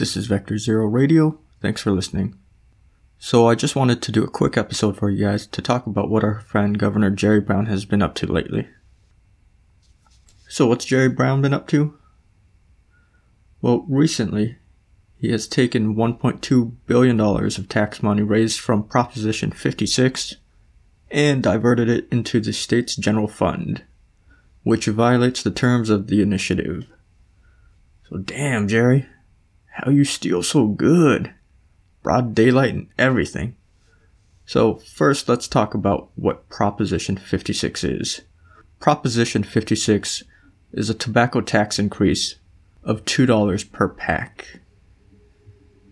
This is Vector Zero Radio. Thanks for listening. So, I just wanted to do a quick episode for you guys to talk about what our friend Governor Jerry Brown has been up to lately. So, what's Jerry Brown been up to? Well, recently, he has taken $1.2 billion of tax money raised from Proposition 56 and diverted it into the state's general fund, which violates the terms of the initiative. So, damn, Jerry, how you steal so good? Broad daylight and everything. So, first, let's talk about what Proposition 56 is. Proposition 56 is a tobacco tax increase of $2 per pack.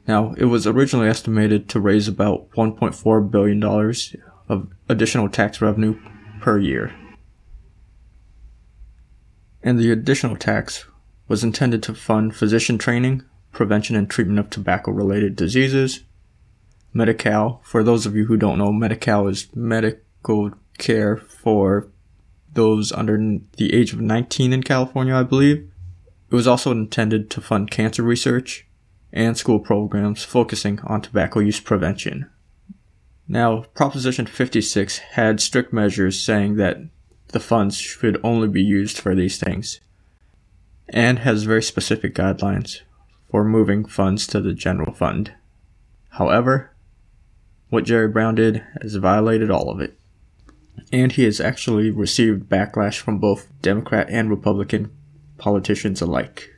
Now, it was originally estimated to raise about $1.4 billion of additional tax revenue per year. And the additional tax was intended to fund physician training, prevention and treatment of tobacco related diseases, Medi-Cal. For those of you who don't know, Medi-Cal is medical care for those under the age of 19 in California, I believe. It was also intended to fund cancer research and school programs focusing on tobacco use prevention. Now, Proposition 56 had strict measures saying that the funds should only be used for these things, and has very specific guidelines for moving funds to the general fund. However, what Jerry Brown did has violated all of it, and he has actually received backlash from both Democrat and Republican politicians alike.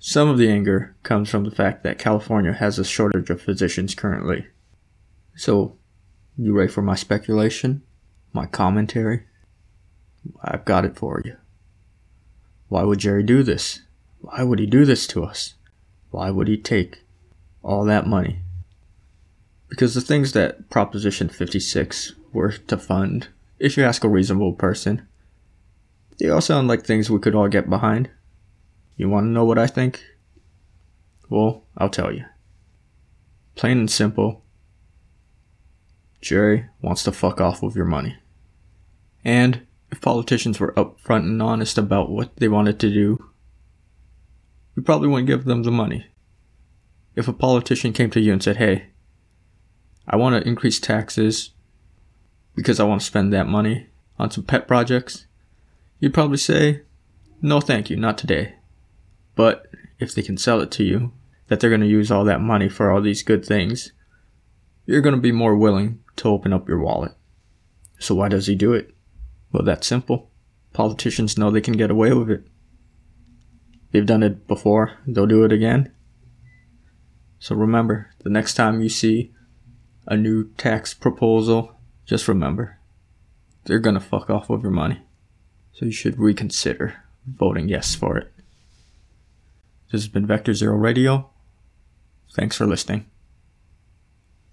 Some of the anger comes from the fact that California has a shortage of physicians currently. So, you ready for my speculation? My commentary? I've got it for you. Why would Jerry do this? Why would he do this to us? Why would he take all that money? Because the things that Proposition 56 were to fund, if you ask a reasonable person, they all sound like things we could all get behind. You want to know what I think? Well, I'll tell you. Plain and simple, Jerry wants to fuck off with your money. And if politicians were upfront and honest about what they wanted to do, we probably wouldn't give them the money. If a politician came to you and said, hey, I want to increase taxes because I want to spend that money on some pet projects, you'd probably say, no, thank you, not today. But if they can sell it to you, that they're going to use all that money for all these good things, you're going to be more willing to open up your wallet. So why does he do it? Well, that's simple. Politicians know they can get away with it. They've done it before, they'll do it again. So remember, the next time you see a new tax proposal, just remember, they're gonna fuck off with your money. So you should reconsider voting yes for it. This has been Vector Zero Radio. Thanks for listening.